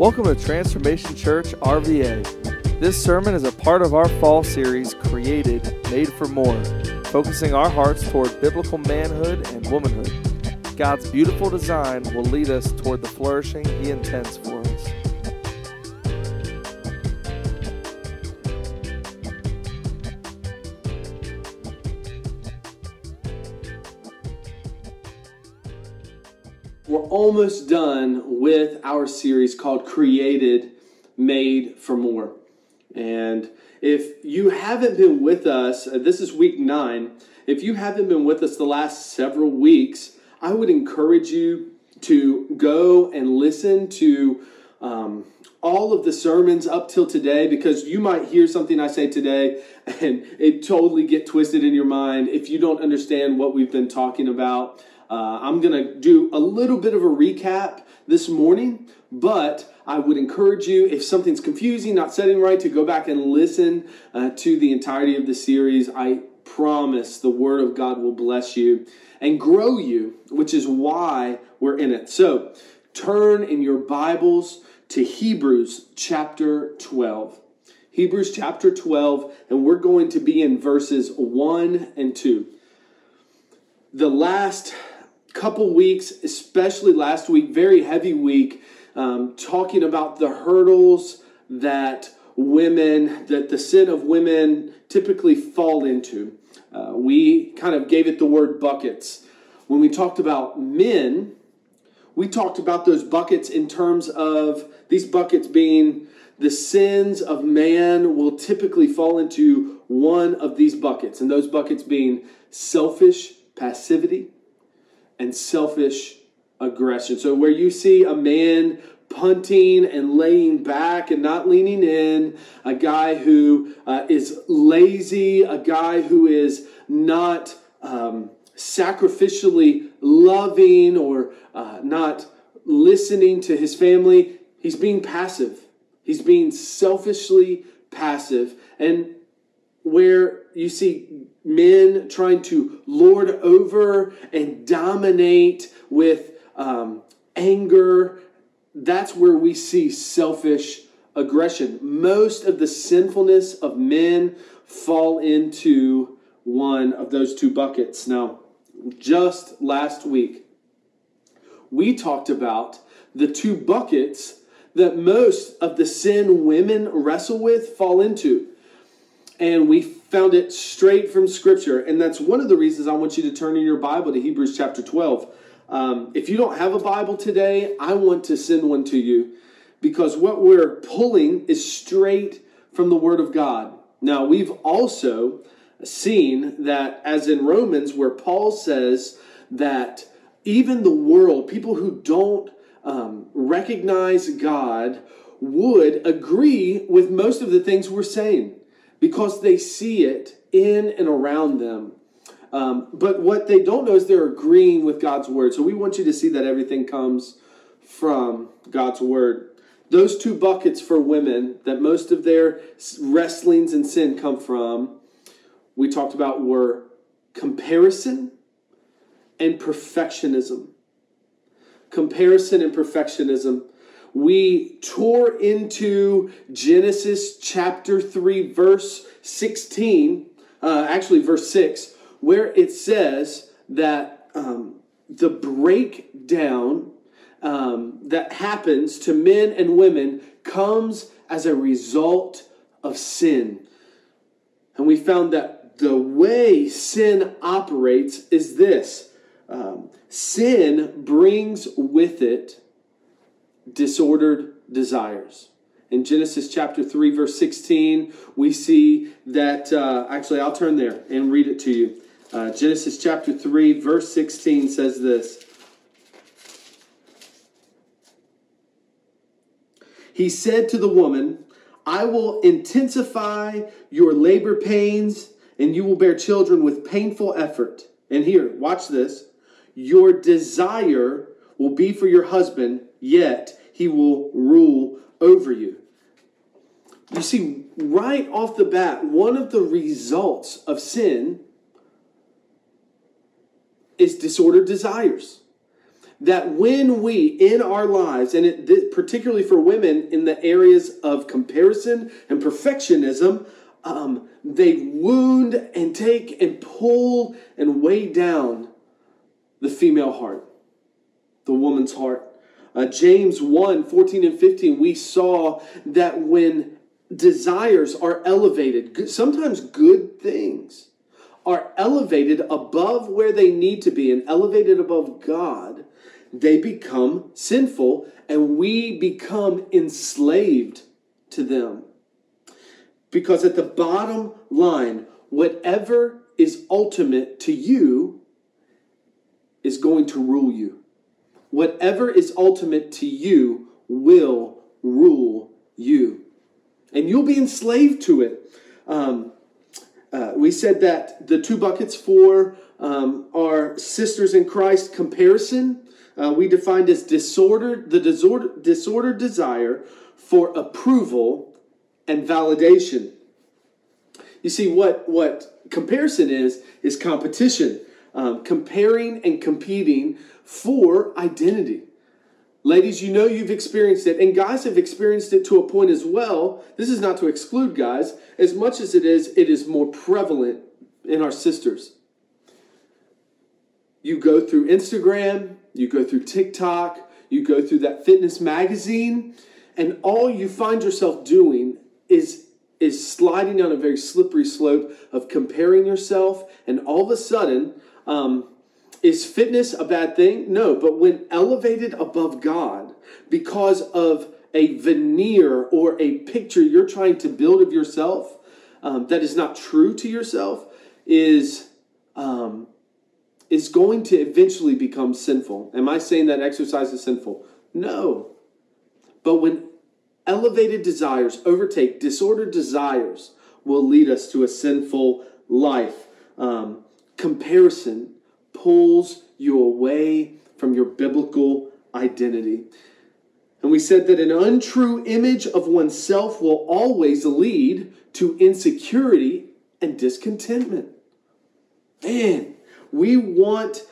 Welcome to Transformation Church RVA. This sermon is a part of our fall series, Created, Made for More, focusing our hearts toward biblical manhood and womanhood. God's beautiful design will lead us toward the flourishing He intends for almost done with our series called Created, Made for More. And if you haven't been with us, uh, this is week nine. If you haven't been with us the last several weeks, I would encourage you to go and listen to um, all of the sermons up till today because you might hear something I say today and it totally get twisted in your mind if you don't understand what we've been talking about. Uh, I'm going to do a little bit of a recap this morning, but I would encourage you, if something's confusing, not setting right, to go back and listen uh, to the entirety of the series. I promise the Word of God will bless you and grow you, which is why we're in it. So turn in your Bibles to Hebrews chapter 12. Hebrews chapter 12, and we're going to be in verses 1 and 2. The last couple weeks, especially last week, very heavy week, um, talking about the hurdles that women, that the sin of women typically fall into. Uh, we kind of gave it the word buckets. When we talked about men, we talked about those buckets in terms of these buckets being the sins of man will typically fall into one of these buckets, and those buckets being selfish passivity and selfish aggression. So, where you see a man punting and laying back and not leaning in, a guy who uh, is lazy, a guy who is not um, sacrificially loving or uh, not listening to his family, he's being passive. He's being selfishly passive. And where you see men trying to lord over and dominate with um, anger, that's where we see selfish aggression. Most of the sinfulness of men fall into one of those two buckets. Now, just last week, we talked about the two buckets that most of the sin women wrestle with fall into. And we found it straight from Scripture. And that's one of the reasons I want you to turn in your Bible to Hebrews chapter 12. Um, if you don't have a Bible today, I want to send one to you because what we're pulling is straight from the Word of God. Now, we've also seen that, as in Romans, where Paul says that even the world, people who don't um, recognize God, would agree with most of the things we're saying because they see it in and around them. Um, but what they don't know is they're agreeing with God's word. So we want you to see that everything comes from God's word. Those two buckets for women that most of their wrestlings and sin come from, we talked about were comparison and perfectionism. Comparison and perfectionism we tore into Genesis chapter 3, verse 16, uh, actually, verse 6, where it says that um, the breakdown um, that happens to men and women comes as a result of sin. And we found that the way sin operates is this um, sin brings with it disordered desires. In Genesis chapter 3, verse 16, we see that, uh, actually, I'll turn there and read it to you. Uh, Genesis chapter 3, verse 16 says this He said to the woman, I will intensify your labor pains, and you will bear children with painful effort. And here, watch this. Your desire will be for your husband, yet he will rule over you. You see, right off the bat, one of the results of sin is disordered desires. that when we in our lives, and it, particularly for women in the areas of comparison and perfectionism, um, they wound and take and pull and weigh down the female heart, the woman's heart. Uh, James 1 14 and 15, we saw that when desires are elevated, sometimes good things are elevated above where they need to be and elevated above God, they become sinful and we become enslaved to them. Because at the bottom line, whatever is ultimate to you is going to rule you. Whatever is ultimate to you will rule you. And you'll be enslaved to it. Um, uh, we said that the two buckets for um, our sisters in Christ comparison, uh, we defined as disorder, the disorder, disordered desire for approval and validation. You see, what, what comparison is, is competition, um, comparing and competing for identity. Ladies, you know you've experienced it, and guys have experienced it to a point as well. This is not to exclude guys, as much as it is, it is more prevalent in our sisters. You go through Instagram, you go through TikTok, you go through that fitness magazine, and all you find yourself doing is is sliding down a very slippery slope of comparing yourself, and all of a sudden, um, is fitness a bad thing? No, but when elevated above God because of a veneer or a picture you're trying to build of yourself um, that is not true to yourself, is um, is going to eventually become sinful. Am I saying that exercise is sinful? No. But when elevated desires overtake disordered desires, will lead us to a sinful life. Um, comparison pulls you away from your biblical identity. And we said that an untrue image of oneself will always lead to insecurity and discontentment. Man, we want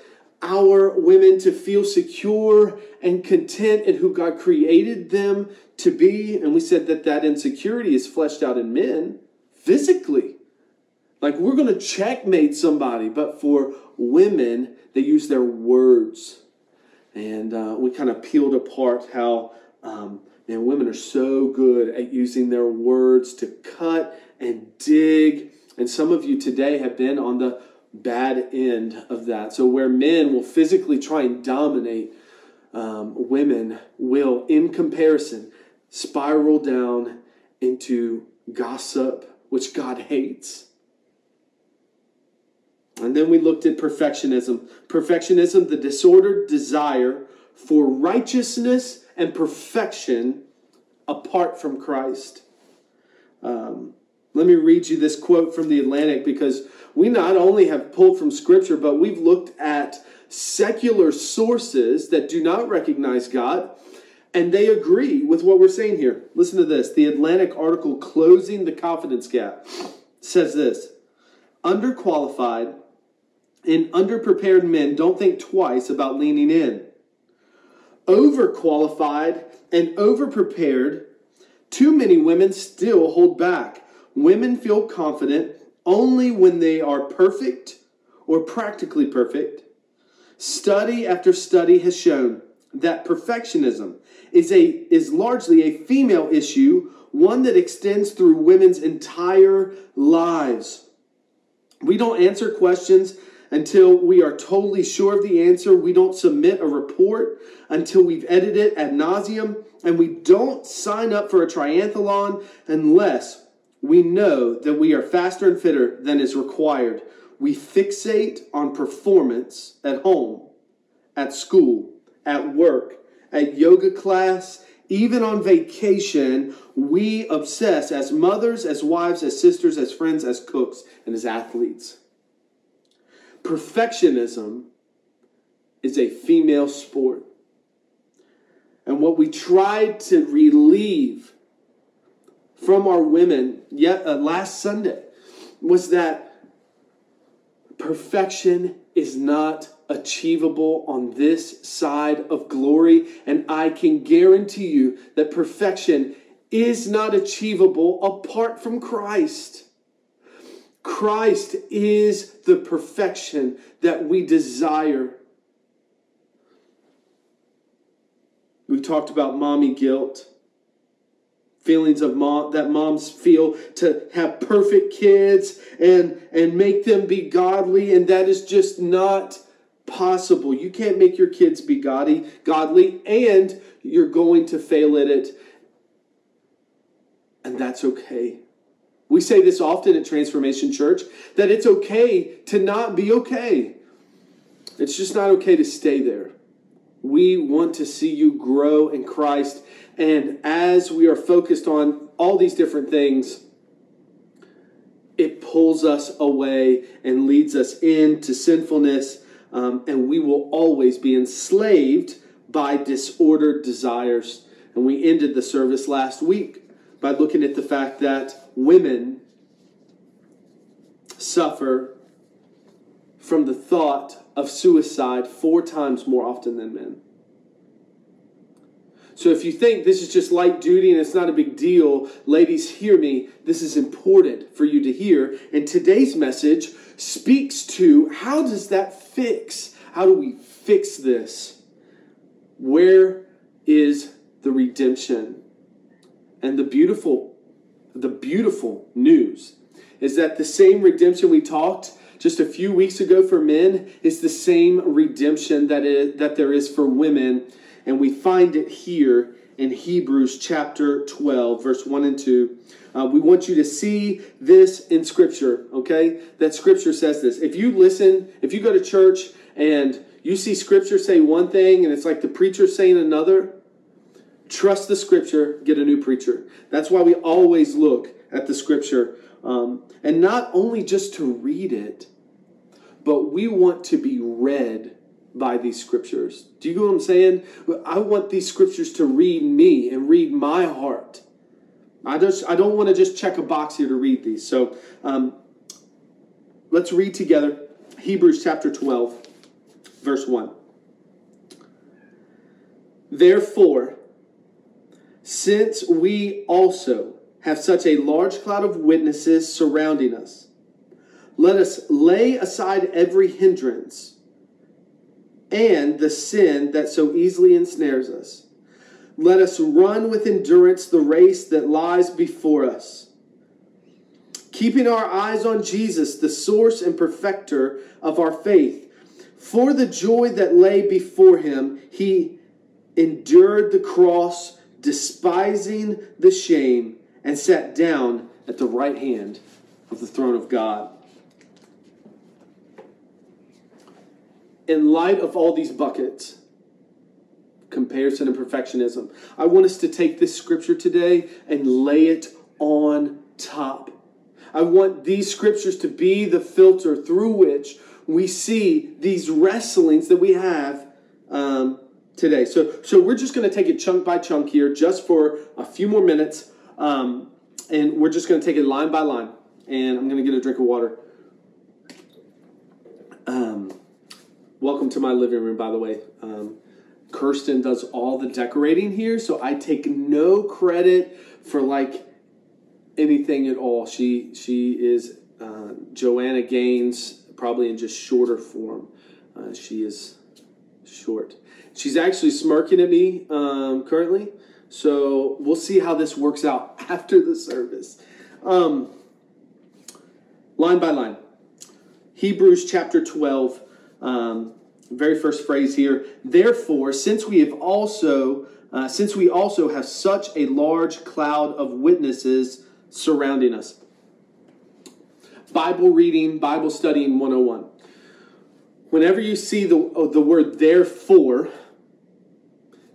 our women to feel secure and content in who God created them to be. And we said that that insecurity is fleshed out in men physically. Like we're going to checkmate somebody, but for women, they use their words. And uh, we kind of peeled apart how um, man, women are so good at using their words to cut and dig. And some of you today have been on the bad end of that. So, where men will physically try and dominate, um, women will, in comparison, spiral down into gossip, which God hates. And then we looked at perfectionism. Perfectionism, the disordered desire for righteousness and perfection apart from Christ. Um, let me read you this quote from the Atlantic because we not only have pulled from Scripture, but we've looked at secular sources that do not recognize God, and they agree with what we're saying here. Listen to this the Atlantic article closing the confidence gap says this underqualified and underprepared men don't think twice about leaning in. Overqualified and overprepared, too many women still hold back. Women feel confident only when they are perfect or practically perfect. Study after study has shown that perfectionism is a is largely a female issue, one that extends through women's entire lives. We don't answer questions until we are totally sure of the answer. We don't submit a report until we've edited it ad nauseum. And we don't sign up for a triathlon unless we know that we are faster and fitter than is required. We fixate on performance at home, at school, at work, at yoga class, even on vacation. We obsess as mothers, as wives, as sisters, as friends, as cooks, and as athletes. Perfectionism is a female sport. And what we tried to relieve from our women yet uh, last Sunday was that perfection is not achievable on this side of glory. And I can guarantee you that perfection is not achievable apart from Christ. Christ is the perfection that we desire. We talked about mommy guilt feelings of mom that moms feel to have perfect kids and and make them be godly and that is just not possible. You can't make your kids be godly godly and you're going to fail at it. And that's okay we say this often at transformation church that it's okay to not be okay. It's just not okay to stay there. We want to see you grow in christ. And as we are focused on all these different things, it pulls us away and leads us into sinfulness, um, and we will always be enslaved by disordered desires. And we ended the service last week by looking at the fact that women suffer from the thought of suicide four times more often than men. So if you think this is just light duty and it's not a big deal, ladies, hear me. This is important for you to hear. And today's message speaks to how does that fix? How do we fix this? Where is the redemption? And the beautiful the beautiful news is that the same redemption we talked just a few weeks ago for men is the same redemption that, is, that there is for women and we find it here in Hebrews chapter 12, verse 1 and 2. Uh, we want you to see this in Scripture, okay? That Scripture says this. If you listen, if you go to church and you see Scripture say one thing and it's like the preacher saying another, trust the Scripture, get a new preacher. That's why we always look at the Scripture. Um, and not only just to read it, but we want to be read by these scriptures. Do you know what I'm saying? I want these scriptures to read me and read my heart. I just I don't want to just check a box here to read these. So um, let's read together Hebrews chapter 12, verse 1. Therefore, since we also have such a large cloud of witnesses surrounding us, let us lay aside every hindrance and the sin that so easily ensnares us. Let us run with endurance the race that lies before us, keeping our eyes on Jesus, the source and perfecter of our faith. For the joy that lay before him, he endured the cross, despising the shame, and sat down at the right hand of the throne of God. in light of all these buckets, comparison and perfectionism, I want us to take this scripture today and lay it on top. I want these scriptures to be the filter through which we see these wrestlings that we have um, today. So, so we're just going to take it chunk by chunk here, just for a few more minutes, um, and we're just going to take it line by line. And I'm going to get a drink of water. Um, welcome to my living room, by the way. Um, Kirsten does all the decorating here, so I take no credit for like anything at all. She she is uh, Joanna Gaines, probably in just shorter form. Uh, she is short. She's actually smirking at me um, currently, so we'll see how this works out after the service. Um, line by line, Hebrews chapter twelve um, very first phrase here. Therefore, since we have also, uh, since we also have such a large cloud of witnesses surrounding us. Bible reading, Bible studying 101. Whenever you see the, uh, the word therefore,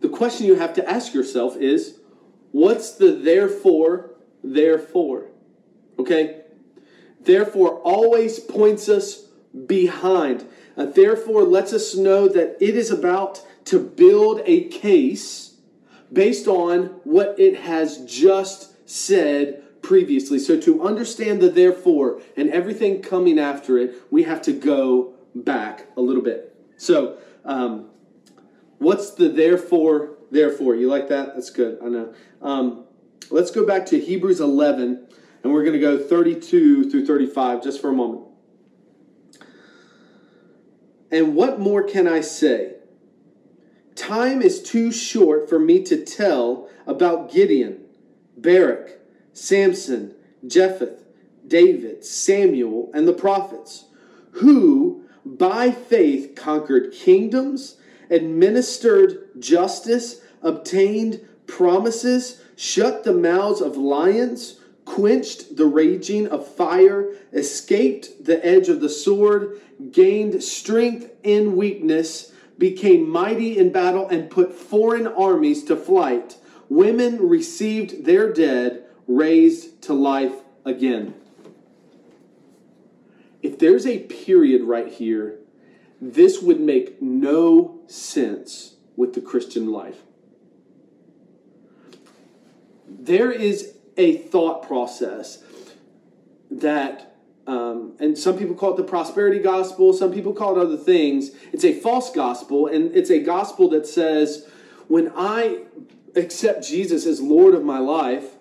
the question you have to ask yourself is what's the therefore, therefore? Okay? Therefore always points us behind. Uh, therefore, lets us know that it is about to build a case based on what it has just said previously. So, to understand the therefore and everything coming after it, we have to go back a little bit. So, um, what's the therefore? Therefore, you like that? That's good. I know. Um, let's go back to Hebrews 11, and we're going to go 32 through 35 just for a moment. And what more can I say? Time is too short for me to tell about Gideon, Barak, Samson, Jephthah, David, Samuel, and the prophets, who by faith conquered kingdoms, administered justice, obtained promises, shut the mouths of lions, quenched the raging of fire, escaped the edge of the sword, gained strength in weakness, became mighty in battle, and put foreign armies to flight. Women received their dead, raised to life again. If there's a period right here, this would make no sense with the Christian life. There is a thought process that, um, and some people call it the prosperity gospel, some people call it other things. It's a false gospel, and it's a gospel that says, when I accept Jesus as Lord of my life,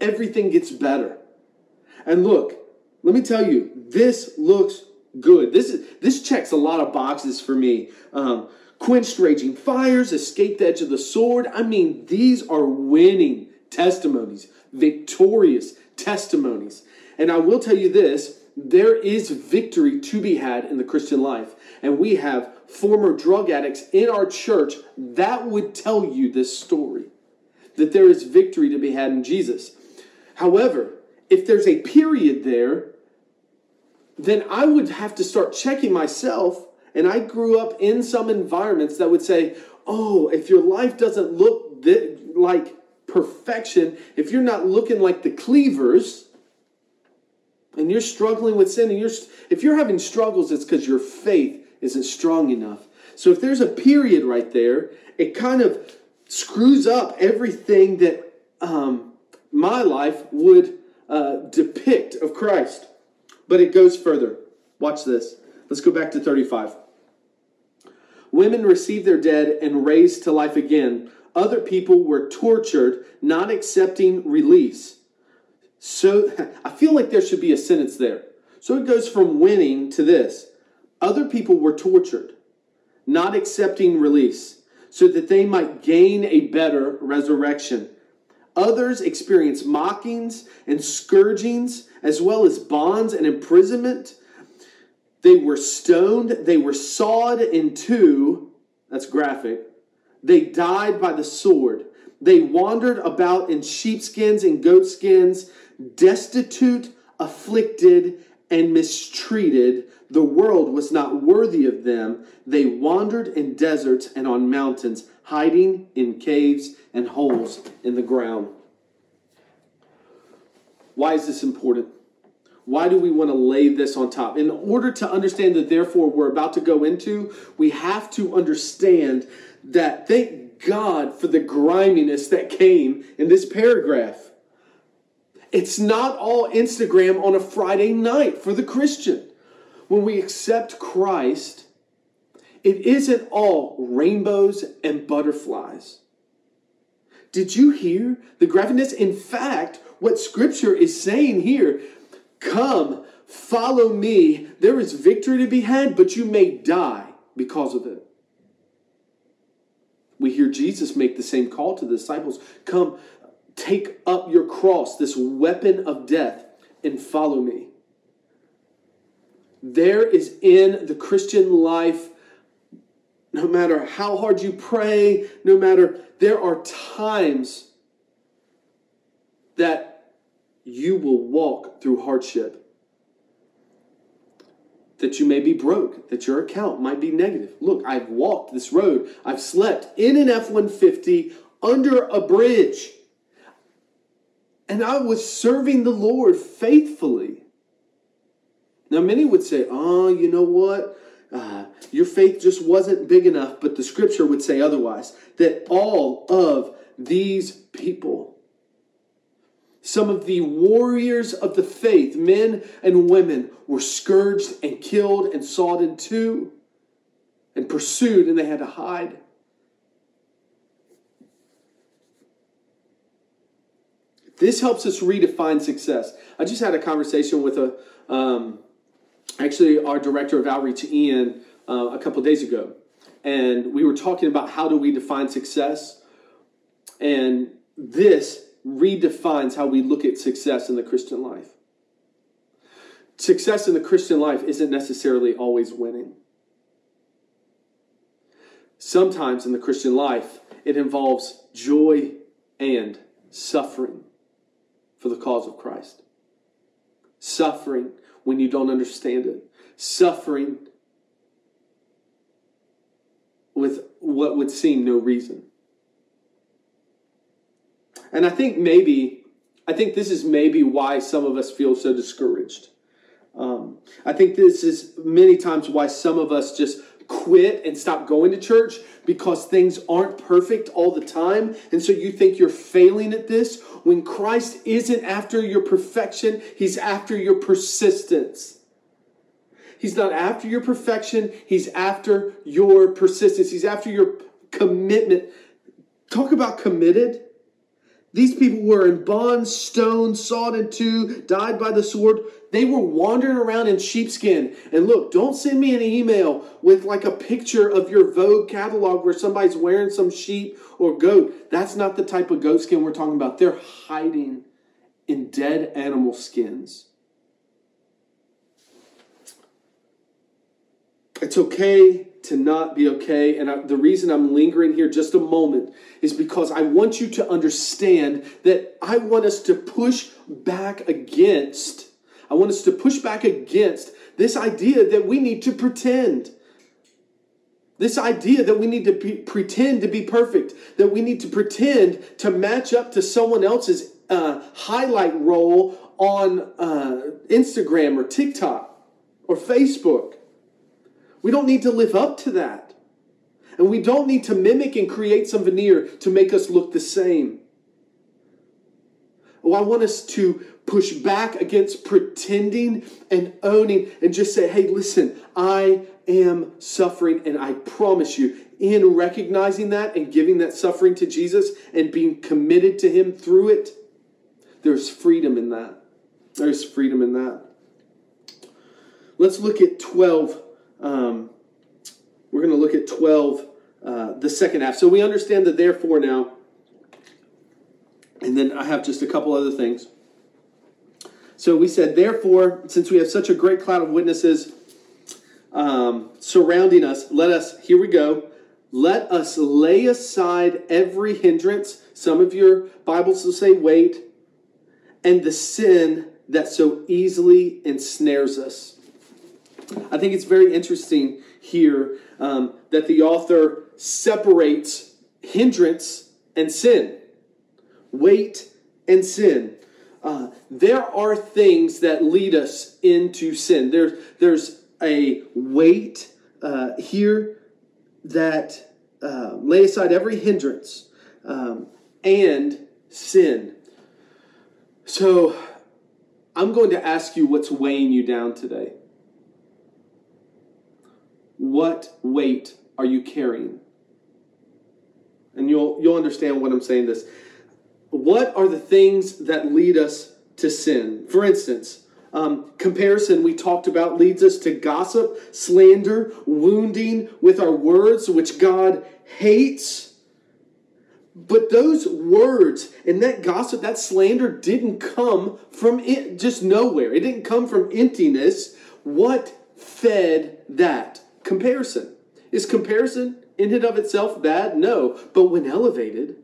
everything gets better. And look, let me tell you, this looks good. This is this checks a lot of boxes for me. Um, quenched raging fires, escaped the edge of the sword. I mean, these are winning testimonies, victorious testimonies. And I will tell you this there is victory to be had in the Christian life. And we have former drug addicts in our church that would tell you this story that there is victory to be had in Jesus. However, if there's a period there, then I would have to start checking myself. And I grew up in some environments that would say, oh, if your life doesn't look th- like perfection, if you're not looking like the cleavers, and you're struggling with sin, and you're if you're having struggles, it's because your faith isn't strong enough. So if there's a period right there, it kind of screws up everything that um, my life would uh, depict of Christ. But it goes further. Watch this. Let's go back to 35. Women received their dead and raised to life again. Other people were tortured, not accepting release. So I feel like there should be a sentence there. So it goes from winning to this. Other people were tortured, not accepting release, so that they might gain a better resurrection. Others experienced mockings and scourgings, as well as bonds and imprisonment. They were stoned, they were sawed in two. That's graphic. They died by the sword. They wandered about in sheepskins and goatskins, destitute, afflicted, and mistreated. The world was not worthy of them. They wandered in deserts and on mountains, hiding in caves and holes in the ground. Why is this important? Why do we want to lay this on top? In order to understand that, therefore, we're about to go into, we have to understand that thank God for the griminess that came in this paragraph. It's not all Instagram on a Friday night for the Christian. When we accept Christ, it isn't all rainbows and butterflies. Did you hear the graphics? In fact, what Scripture is saying here come, follow me. There is victory to be had, but you may die because of it. We hear Jesus make the same call to the disciples come, take up your cross, this weapon of death, and follow me. There is in the Christian life, no matter how hard you pray, no matter, there are times that you will walk through hardship. That you may be broke, that your account might be negative. Look, I've walked this road. I've slept in an F 150 under a bridge. And I was serving the Lord faithfully. Now, many would say, oh, you know what? Uh, your faith just wasn't big enough, but the scripture would say otherwise. That all of these people Some of the warriors of the faith, men and women, were scourged and killed and sawed in two and pursued, and they had to hide. This helps us redefine success. I just had a conversation with a, um, actually, our director of outreach, Ian, uh, a couple days ago, and we were talking about how do we define success, and this redefines how we look at success in the Christian life. Success in the Christian life isn't necessarily always winning. Sometimes in the Christian life, it involves joy and suffering for the cause of Christ. Suffering when you don't understand it. Suffering with what would seem no reason. And I think maybe, I think this is maybe why some of us feel so discouraged. Um, I think this is many times why some of us just quit and stop going to church because things aren't perfect all the time. And so you think you're failing at this when Christ isn't after your perfection, He's after your persistence. He's not after your perfection, He's after your persistence, He's after your commitment. Talk about committed. These people were in bonds, stoned, sawed in two, died by the sword. They were wandering around in sheepskin. And look, don't send me an email with like a picture of your Vogue catalog where somebody's wearing some sheep or goat. That's not the type of goat skin we're talking about. They're hiding in dead animal skins. It's okay to not be okay. And I, the reason I'm lingering here just a moment is because I want you to understand that I want us to push back against, I want us to push back against this idea that we need to pretend. This idea that we need to be, pretend to be perfect, that we need to pretend to match up to someone else's uh, highlight role on uh, Instagram or TikTok or Facebook. We don't need to live up to that. And we don't need to mimic and create some veneer to make us look the same. Oh, I want us to push back against pretending and owning and just say, hey, listen, I am suffering, and I promise you, in recognizing that and giving that suffering to Jesus and being committed to Him through it, there's freedom in that. There's freedom in that. Let's look at 12 um, we're going to look at 12, uh, the second half. So we understand the therefore now. And then I have just a couple other things. So we said, therefore, since we have such a great cloud of witnesses um, surrounding us, let us, here we go, let us lay aside every hindrance. Some of your Bibles will say wait, and the sin that so easily ensnares us. I think it's very interesting here um, that the author separates hindrance and sin, weight and sin. Uh, there are things that lead us into sin. There's there's a weight uh, here that uh, lay aside every hindrance um, and sin. So I'm going to ask you what's weighing you down today. What weight are you carrying? And you'll you'll understand what I'm saying this. What are the things that lead us to sin? For instance, um, comparison we talked about leads us to gossip, slander, wounding with our words, which God hates. But those words and that gossip, that slander didn't come from it, just nowhere. It didn't come from emptiness. What fed that? Comparison. Is comparison in and of itself bad? No. But when elevated,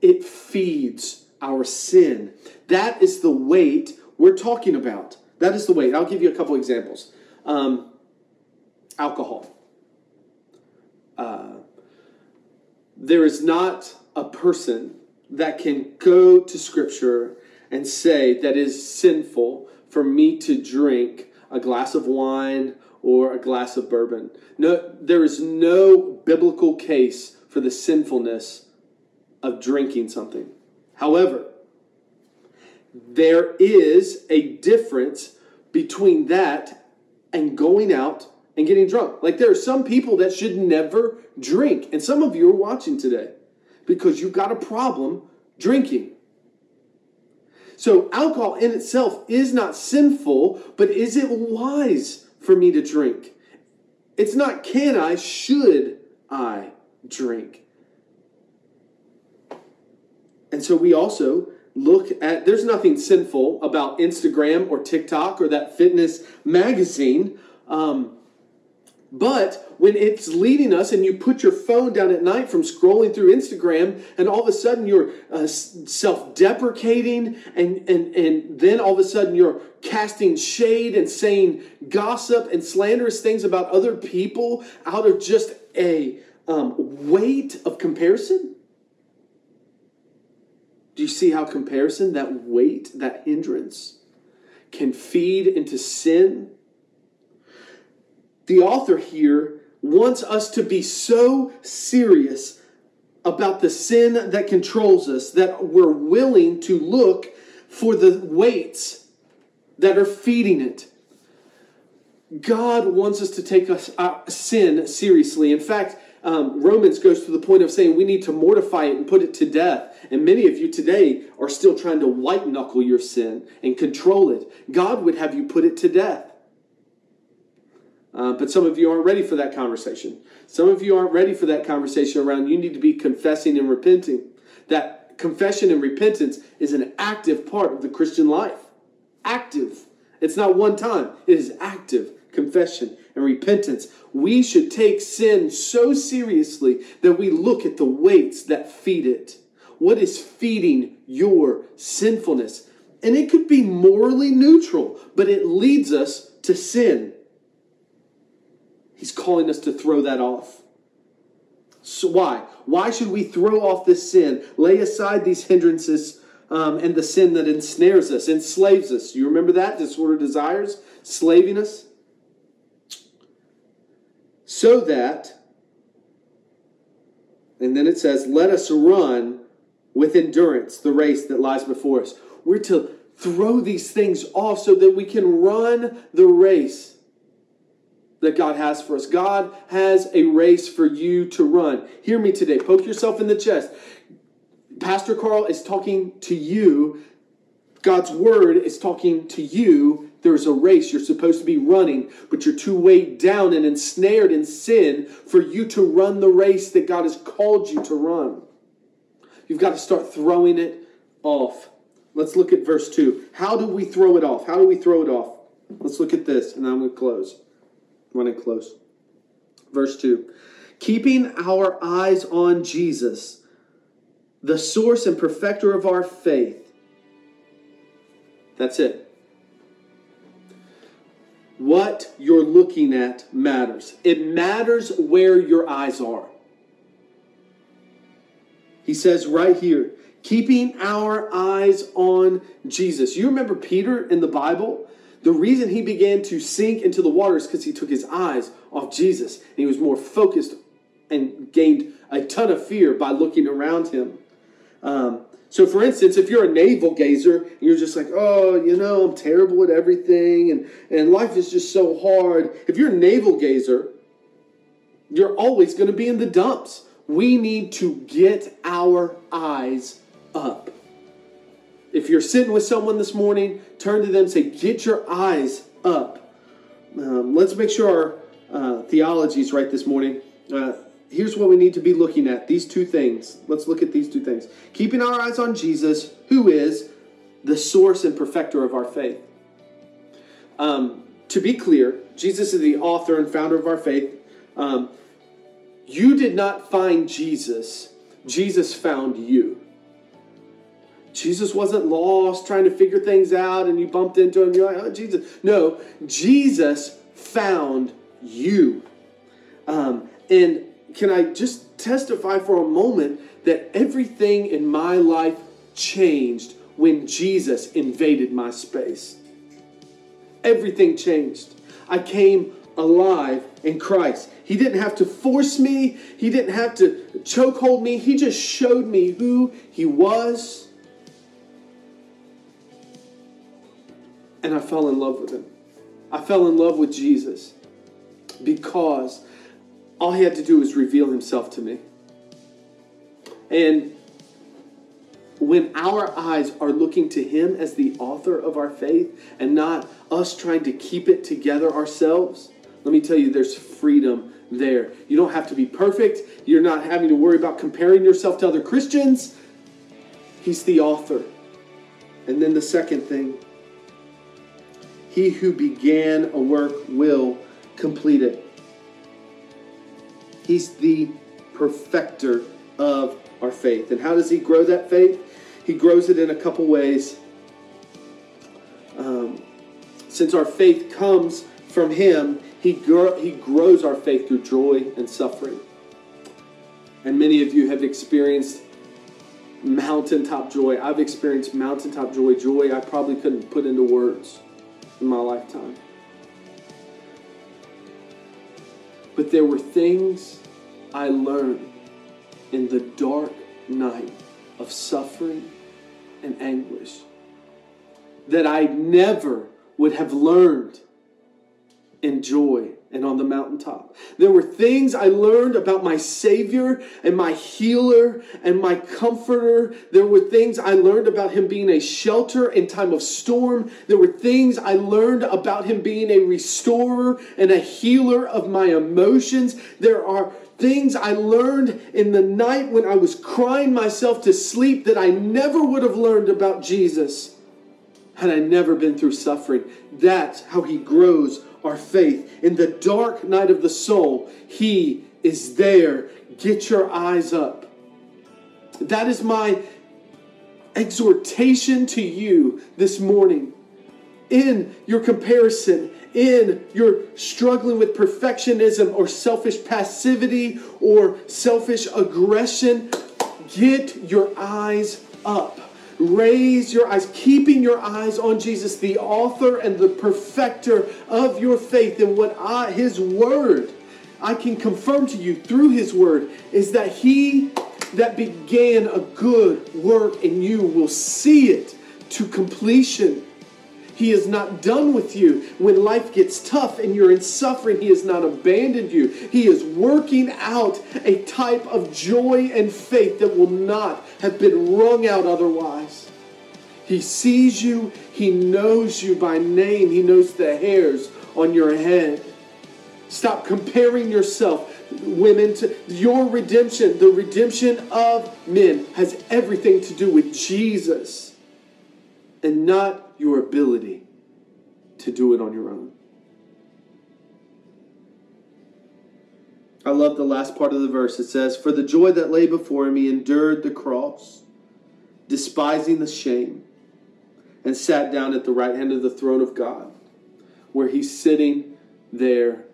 it feeds our sin. That is the weight we're talking about. That is the weight. I'll give you a couple examples. Um, alcohol. Uh, there is not a person that can go to Scripture and say that is sinful for me to drink a glass of wine or a glass of bourbon. No, there is no biblical case for the sinfulness of drinking something. However, there is a difference between that and going out and getting drunk. Like there are some people that should never drink. And some of you are watching today because you've got a problem drinking. So alcohol in itself is not sinful, but is it wise for me to drink? It's not can I, should I drink? And so we also look at there's nothing sinful about Instagram or TikTok or that fitness magazine. Um, but when it's leading us and you put your phone down at night from scrolling through Instagram and all of a sudden you're uh, self deprecating and, and, and then all of a sudden you're casting shade and saying gossip and slanderous things about other people out of just a um, weight of comparison? Do you see how comparison, that weight, that hindrance, can feed into sin? The author here wants us to be so serious about the sin that controls us that we're willing to look for the weights that are feeding it. God wants us to take us, uh, sin seriously. In fact, um, Romans goes to the point of saying we need to mortify it and put it to death. And many of you today are still trying to white knuckle your sin and control it. God would have you put it to death. Uh, but some of you aren't ready for that conversation. Some of you aren't ready for that conversation around you need to be confessing and repenting. That confession and repentance is an active part of the Christian life. Active. It's not one time, it is active confession and repentance. We should take sin so seriously that we look at the weights that feed it. What is feeding your sinfulness? And it could be morally neutral, but it leads us to sin. He's calling us to throw that off. So why? Why should we throw off this sin, lay aside these hindrances um, and the sin that ensnares us, enslaves us? You remember that? Disorder desires, slaving us? So that, and then it says, let us run with endurance the race that lies before us. We're to throw these things off so that we can run the race that God has for us. God has a race for you to run. Hear me today. Poke yourself in the chest. Pastor Carl is talking to you. God's word is talking to you. There's a race you're supposed to be running, but you're too weighed down and ensnared in sin for you to run the race that God has called you to run. You've got to start throwing it off. Let's look at verse 2. How do we throw it off? How do we throw it off? Let's look at this, and I'm going to close running close. Verse 2 Keeping our eyes on Jesus, the source and perfecter of our faith. That's it. What you're looking at matters. It matters where your eyes are. He says right here, keeping our eyes on Jesus. You remember Peter in the Bible? The reason he began to sink into the water is because he took his eyes off Jesus and he was more focused and gained a ton of fear by looking around him. Um, so, for instance, if you're a navel gazer, you're just like, oh, you know, I'm terrible at everything and, and life is just so hard. If you're a navel gazer, you're always going to be in the dumps. We need to get our eyes up. If you're sitting with someone this morning, turn to them say, Get your eyes up. Um, let's make sure our uh, theology is right this morning. Uh, here's what we need to be looking at these two things. Let's look at these two things. Keeping our eyes on Jesus, who is the source and perfecter of our faith. Um, to be clear, Jesus is the author and founder of our faith. Um, you did not find Jesus, Jesus found you. Jesus wasn't lost trying to figure things out and you bumped into him. You're like, oh, Jesus. No, Jesus found you. Um, and can I just testify for a moment that everything in my life changed when Jesus invaded my space? Everything changed. I came alive in Christ. He didn't have to force me, He didn't have to chokehold me. He just showed me who He was And I fell in love with him. I fell in love with Jesus because all he had to do was reveal himself to me. And when our eyes are looking to him as the author of our faith and not us trying to keep it together ourselves, let me tell you, there's freedom there. You don't have to be perfect. You're not having to worry about comparing yourself to other Christians. He's the author. And then the second thing He who began a work will complete it. He's the perfecter of our faith. And how does He grow that faith? He grows it in a couple ways. Um, since our faith comes from Him, he, he grows our faith through joy and suffering. And many of you have experienced mountaintop joy. I've experienced mountaintop joy, joy I probably couldn't put into words in my lifetime. But there were things I learned in the dark night of suffering and anguish that I never would have learned in joy and on the mountaintop. There were things I learned about my Savior and my healer and my comforter. There were things I learned about Him being a shelter in time of storm. There were things I learned about Him being a restorer and a healer of my emotions. There are things I learned in the night when I was crying myself to sleep that I never would have learned about Jesus had I never been through suffering. That's how He grows our faith. In the dark night of the soul, He is there. Get your eyes up. That is my exhortation to you this morning. In your comparison, in your struggling with perfectionism or selfish passivity or selfish aggression, get your eyes up Raise your eyes, keeping your eyes on Jesus, the author and the perfecter of your faith. And what I, his word, I can confirm to you through his word is that he that began a good work in you will see it to completion. He is not done with you. When life gets tough and you're in suffering, He has not abandoned you. He is working out a type of joy and faith that will not have been wrung out otherwise. He sees you, He knows you by name, He knows the hairs on your head. Stop comparing yourself, women, to your redemption. The redemption of men has everything to do with Jesus and not your ability to do it on your own. I love the last part of the verse. It says, For the joy that lay before he endured the cross, despising the shame, and sat down at the right hand of the throne of God, where he's sitting there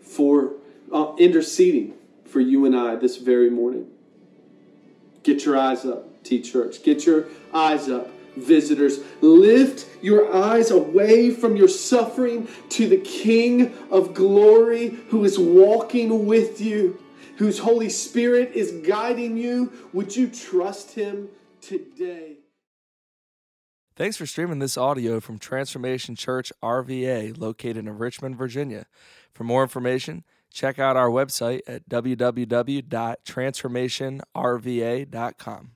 for uh, interceding for you and I this very morning. Get your eyes up, T Church. Get your eyes up visitors. Lift your eyes away from your suffering to the King of glory who is walking with you, whose Holy Spirit is guiding you. Would you trust him today? Thanks for streaming this audio from Transformation Church RVA, located in Richmond, Virginia. For more information, check out our website at www.transformationrva.com.